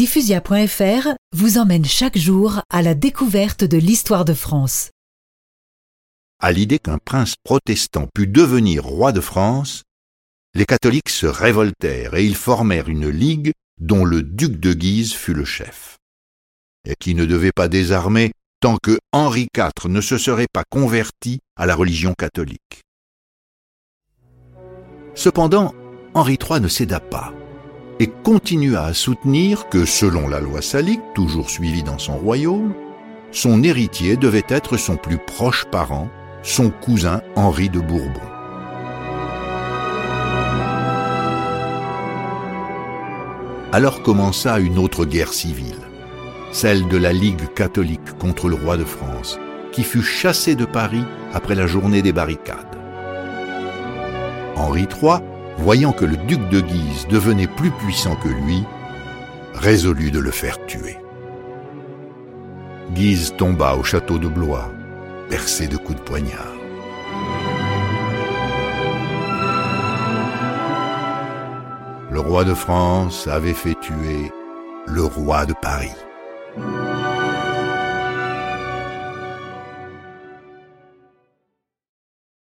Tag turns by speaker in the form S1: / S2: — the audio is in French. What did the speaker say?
S1: Diffusia.fr vous emmène chaque jour à la découverte de l'histoire de France.
S2: À l'idée qu'un prince protestant pût devenir roi de France, les catholiques se révoltèrent et ils formèrent une ligue dont le duc de Guise fut le chef, et qui ne devait pas désarmer tant que Henri IV ne se serait pas converti à la religion catholique. Cependant, Henri III ne céda pas et continua à soutenir que, selon la loi salique, toujours suivie dans son royaume, son héritier devait être son plus proche parent, son cousin Henri de Bourbon. Alors commença une autre guerre civile, celle de la Ligue catholique contre le roi de France, qui fut chassé de Paris après la journée des barricades. Henri III voyant que le duc de Guise devenait plus puissant que lui, résolut de le faire tuer. Guise tomba au château de Blois, percé de coups de poignard. Le roi de France avait fait tuer le roi de Paris.